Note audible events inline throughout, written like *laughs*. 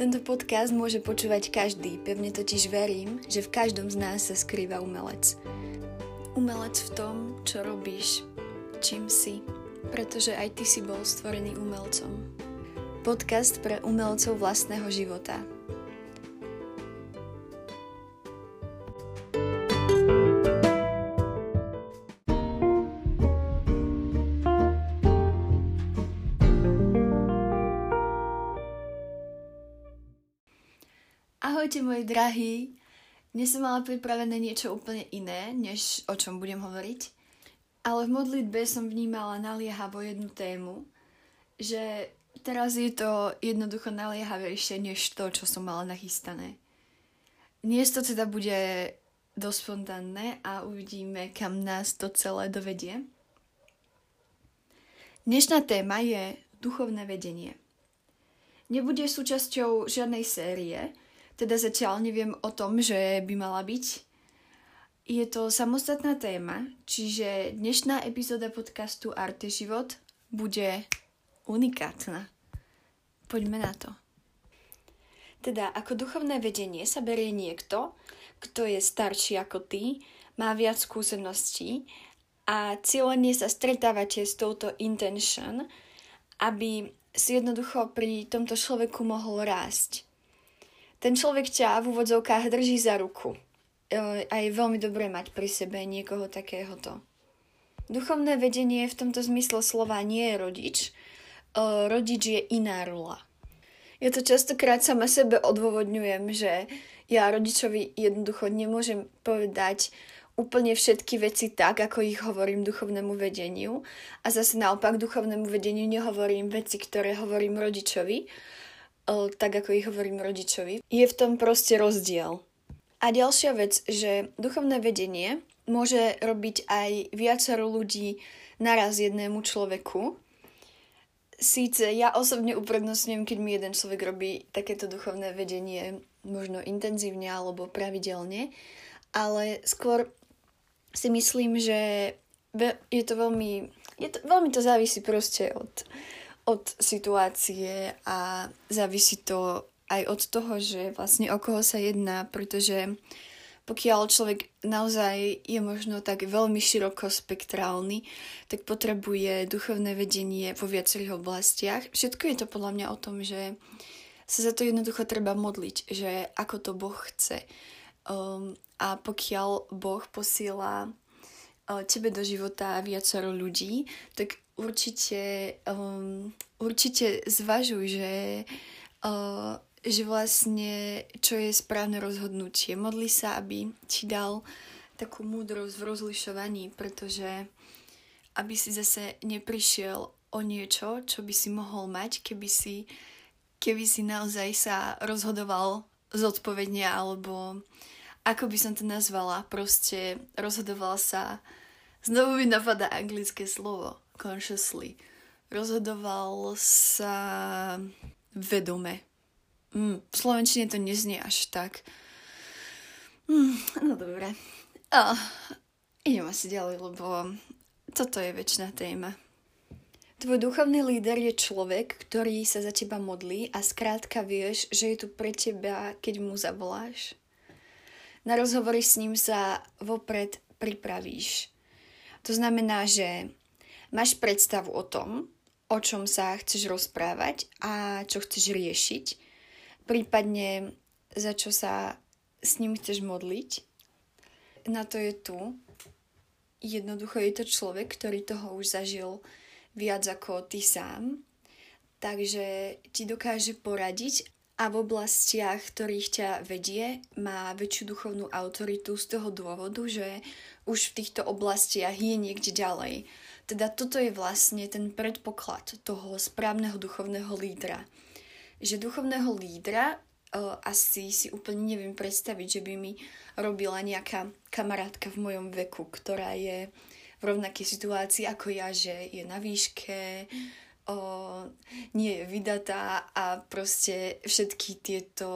Tento podcast môže počúvať každý, pevne totiž verím, že v každom z nás sa skrýva umelec. Umelec v tom, čo robíš, čím si, pretože aj ty si bol stvorený umelcom. Podcast pre umelcov vlastného života. Ahojte moji drahí. Dnes som mala pripravené niečo úplne iné, než o čom budem hovoriť. Ale v modlitbe som vnímala naliehavo jednu tému, že teraz je to jednoducho naliehavejšie než to, čo som mala nachystané. Dnes to teda bude dosť spontánne a uvidíme, kam nás to celé dovedie. Dnešná téma je duchovné vedenie. Nebude súčasťou žiadnej série, teda zatiaľ neviem o tom, že by mala byť. Je to samostatná téma, čiže dnešná epizóda podcastu Arte Život bude unikátna. Poďme na to. Teda ako duchovné vedenie sa berie niekto, kto je starší ako ty, má viac skúseností a cieľene sa stretávate s touto intention, aby si jednoducho pri tomto človeku mohol rásť ten človek ťa v úvodzovkách drží za ruku. E, a je veľmi dobré mať pri sebe niekoho takéhoto. Duchovné vedenie v tomto zmysle slova nie je rodič. E, rodič je iná rula. Ja to častokrát sama sebe odôvodňujem, že ja rodičovi jednoducho nemôžem povedať úplne všetky veci tak, ako ich hovorím duchovnému vedeniu. A zase naopak duchovnému vedeniu nehovorím veci, ktoré hovorím rodičovi tak ako ich hovorím rodičovi, je v tom proste rozdiel. A ďalšia vec, že duchovné vedenie môže robiť aj viacero ľudí naraz jednému človeku. Síce ja osobne uprednostňujem, keď mi jeden človek robí takéto duchovné vedenie možno intenzívne alebo pravidelne, ale skôr si myslím, že je to veľmi, je to, veľmi to závisí proste od, od situácie a závisí to aj od toho, že vlastne o koho sa jedná, pretože pokiaľ človek naozaj je možno tak veľmi širokospektrálny, tak potrebuje duchovné vedenie vo viacerých oblastiach. Všetko je to podľa mňa o tom, že sa za to jednoducho treba modliť, že ako to Boh chce. Um, a pokiaľ Boh posiela tebe do života viacero ľudí, tak určite, um, určite zvažuj, že, uh, že vlastne čo je správne rozhodnutie. Modli sa, aby ti dal takú múdrosť v rozlišovaní, pretože aby si zase neprišiel o niečo, čo by si mohol mať, keby si, keby si naozaj sa rozhodoval zodpovedne, alebo ako by som to nazvala, proste rozhodoval sa, znovu mi napadá anglické slovo, consciously. Rozhodoval sa vedome. Mm, v slovenčine to neznie až tak. Mm, no dobre. Oh, idem asi ďalej, lebo toto je väčšina téma. Tvoj duchovný líder je človek, ktorý sa za teba modlí a skrátka vieš, že je tu pre teba, keď mu zavoláš. Na rozhovory s ním sa vopred pripravíš. To znamená, že Máš predstavu o tom, o čom sa chceš rozprávať a čo chceš riešiť, prípadne za čo sa s ním chceš modliť. Na to je tu. Jednoducho je to človek, ktorý toho už zažil viac ako ty sám, takže ti dokáže poradiť a v oblastiach, ktorých ťa vedie, má väčšiu duchovnú autoritu z toho dôvodu, že už v týchto oblastiach je niekde ďalej teda toto je vlastne ten predpoklad toho správneho duchovného lídra. Že duchovného lídra uh, asi si úplne neviem predstaviť, že by mi robila nejaká kamarátka v mojom veku, ktorá je v rovnakej situácii ako ja, že je na výške, uh, nie je vydatá a proste všetky tieto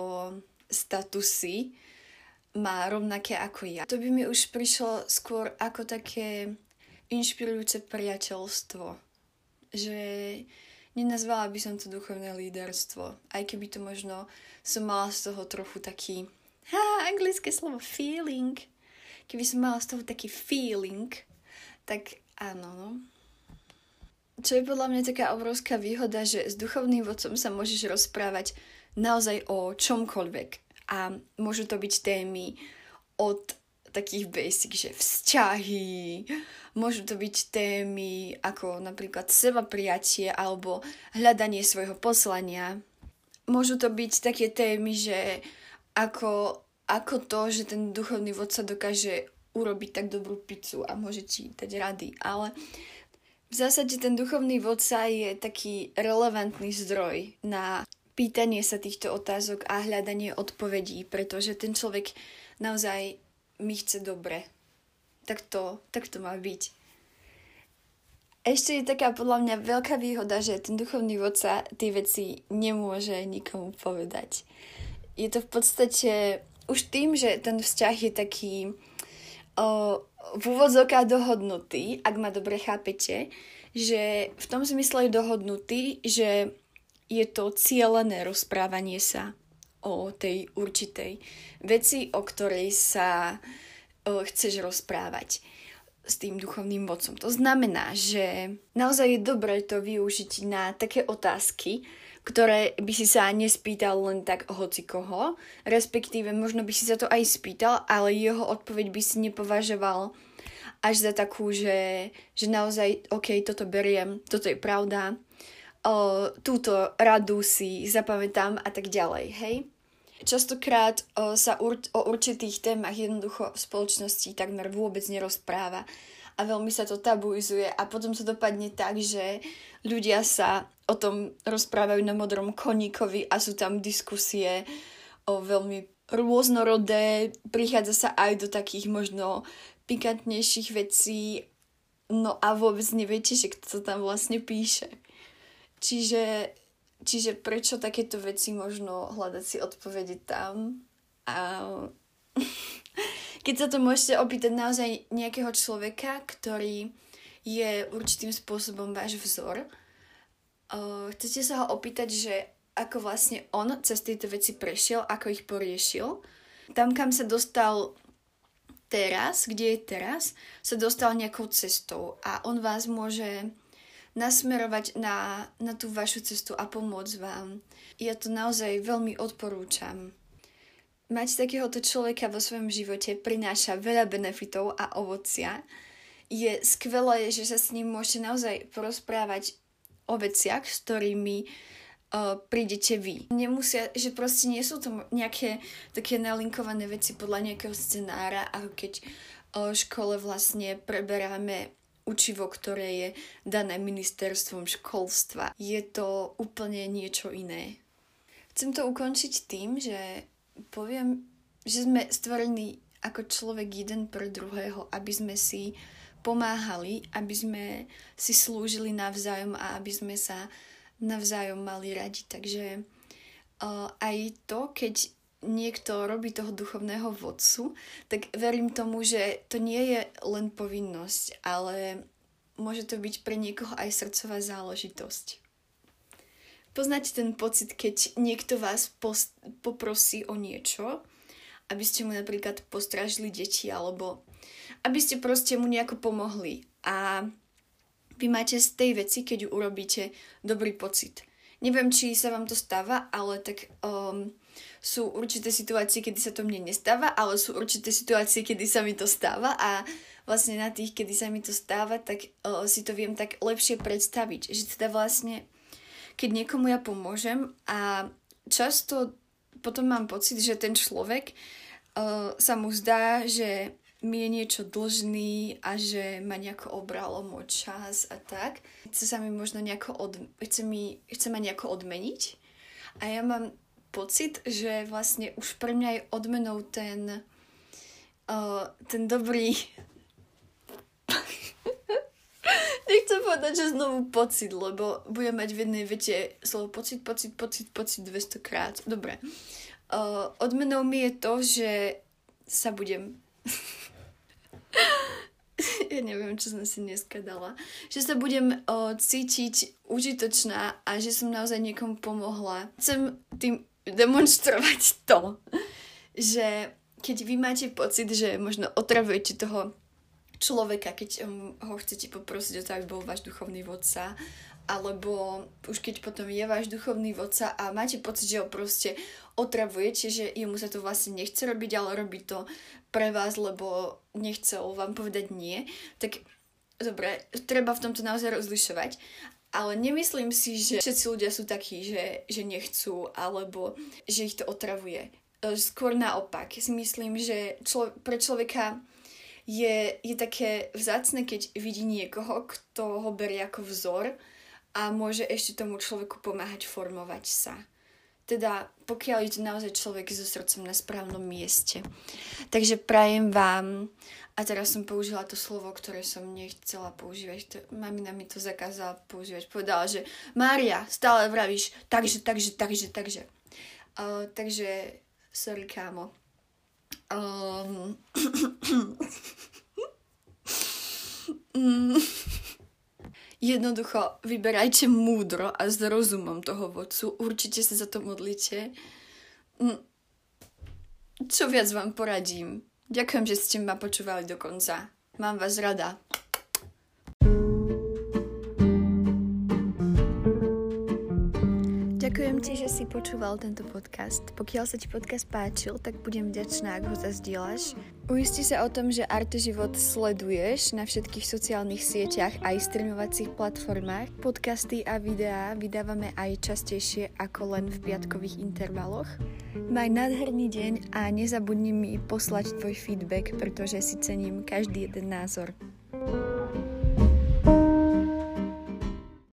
statusy má rovnaké ako ja. To by mi už prišlo skôr ako také inšpirujúce priateľstvo. Že nenazvala by som to duchovné líderstvo, aj keby to možno som mala z toho trochu taký, ha, anglické slovo feeling, keby som mala z toho taký feeling, tak áno, no. Čo je podľa mňa taká obrovská výhoda, že s duchovným vodcom sa môžeš rozprávať naozaj o čomkoľvek. A môžu to byť témy od takých basic, že vzťahy, môžu to byť témy ako napríklad seba prijatie alebo hľadanie svojho poslania. Môžu to byť také témy, že ako, ako to, že ten duchovný vodca dokáže urobiť tak dobrú pizzu a môže ti dať rady, ale v zásade ten duchovný vodca je taký relevantný zdroj na pýtanie sa týchto otázok a hľadanie odpovedí, pretože ten človek naozaj mi chce dobre. Tak to, tak to má byť. Ešte je taká podľa mňa veľká výhoda, že ten duchovný vodca tie veci nemôže nikomu povedať. Je to v podstate už tým, že ten vzťah je taký v úvodzokách dohodnutý, ak ma dobre chápete, že v tom zmysle je dohodnutý, že je to cieľené rozprávanie sa o tej určitej veci, o ktorej sa chceš rozprávať s tým duchovným vodcom. To znamená, že naozaj je dobré to využiť na také otázky, ktoré by si sa nespýtal len tak hoci koho, respektíve možno by si sa to aj spýtal, ale jeho odpoveď by si nepovažoval až za takú, že, že naozaj, OK, toto beriem, toto je pravda, o, túto radu si zapamätám a tak ďalej, hej? Častokrát o, sa ur, o určitých témach jednoducho v spoločnosti takmer vôbec nerozpráva a veľmi sa to tabuizuje a potom to dopadne tak, že ľudia sa o tom rozprávajú na modrom koníkovi a sú tam diskusie o veľmi rôznorodé, prichádza sa aj do takých možno pikantnejších vecí, no a vôbec neviete, že kto to tam vlastne píše. Čiže Čiže prečo takéto veci možno hľadať si odpovede tam a *laughs* keď sa to môžete opýtať naozaj nejakého človeka, ktorý je určitým spôsobom váš vzor, uh, chcete sa ho opýtať, že ako vlastne on cez tieto veci prešiel, ako ich poriešil. Tam, kam sa dostal teraz, kde je teraz, sa dostal nejakou cestou a on vás môže nasmerovať na, na tú vašu cestu a pomôcť vám. Ja to naozaj veľmi odporúčam. Mať takéhoto človeka vo svojom živote prináša veľa benefitov a ovocia. Je skvelé, že sa s ním môžete naozaj porozprávať o veciach, s ktorými uh, prídete vy. Nemusia, že proste nie sú to nejaké také nalinkované veci podľa nejakého scenára, ako keď uh, v škole vlastne preberáme učivo, ktoré je dané ministerstvom školstva. Je to úplne niečo iné. Chcem to ukončiť tým, že poviem, že sme stvorení ako človek jeden pre druhého, aby sme si pomáhali, aby sme si slúžili navzájom a aby sme sa navzájom mali radi. Takže uh, aj to, keď niekto robí toho duchovného vodcu, tak verím tomu, že to nie je len povinnosť, ale môže to byť pre niekoho aj srdcová záležitosť. Poznáte ten pocit, keď niekto vás post- poprosí o niečo, aby ste mu napríklad postražili deti, alebo aby ste proste mu nejako pomohli a vy máte z tej veci, keď ju urobíte, dobrý pocit. Neviem, či sa vám to stáva, ale tak um, sú určité situácie, kedy sa to mne nestáva, ale sú určité situácie, kedy sa mi to stáva a vlastne na tých, kedy sa mi to stáva, tak uh, si to viem tak lepšie predstaviť. Že teda vlastne, keď niekomu ja pomôžem a často potom mám pocit, že ten človek uh, sa mu zdá, že mi je niečo dlžný a že ma nejako obralo môj čas a tak. Chce sa mi možno nejako od, chce, mi, chce ma nejako odmeniť a ja mám pocit, že vlastne už pre mňa je odmenou ten, uh, ten dobrý... *laughs* Nechcem povedať, že znovu pocit, lebo budem mať v jednej vete slovo pocit, pocit, pocit, pocit 200 krát. Dobre. Uh, odmenou mi je to, že sa budem... *laughs* *laughs* ja neviem, čo som si dneska dala, že sa budem o, cítiť užitočná a že som naozaj niekomu pomohla. Chcem tým demonstrovať to, že keď vy máte pocit, že možno otravujete toho človeka, keď um, ho chcete poprosiť o to, aby bol váš duchovný vodca, alebo už keď potom je váš duchovný vodca a máte pocit, že ho proste otravujete, že jemu sa to vlastne nechce robiť, ale robí to pre vás, lebo nechcel vám povedať nie, tak dobre, treba v tomto naozaj rozlišovať. Ale nemyslím si, že všetci ľudia sú takí, že, že nechcú, alebo že ich to otravuje. E, skôr naopak. Si myslím, že člo- pre človeka je, je také vzácne, keď vidí niekoho, kto ho berie ako vzor a môže ešte tomu človeku pomáhať formovať sa. Teda pokiaľ je to naozaj človek so srdcom na správnom mieste. Takže prajem vám, a teraz som použila to slovo, ktoré som nechcela používať, to, mamina mi to zakázala používať, povedala, že Mária, stále vravíš, takže, takže, takže, takže. Uh, takže Sorry, kámo. Um... *coughs* Jednoducho, vyberajte múdro a s rozumom toho vodcu. Určite sa za to modlite. Mm. Čo viac vám poradím? Ďakujem, že ste ma počúvali do konca. Mám vás rada. Ďakujem ti, že si počúval tento podcast. Pokiaľ sa ti podcast páčil, tak budem vďačná, ak ho zazdieľaš. Uisti sa o tom, že Arte Život sleduješ na všetkých sociálnych sieťach aj streamovacích platformách. Podcasty a videá vydávame aj častejšie ako len v piatkových intervaloch. Maj nádherný deň a nezabudni mi poslať tvoj feedback, pretože si cením každý jeden názor.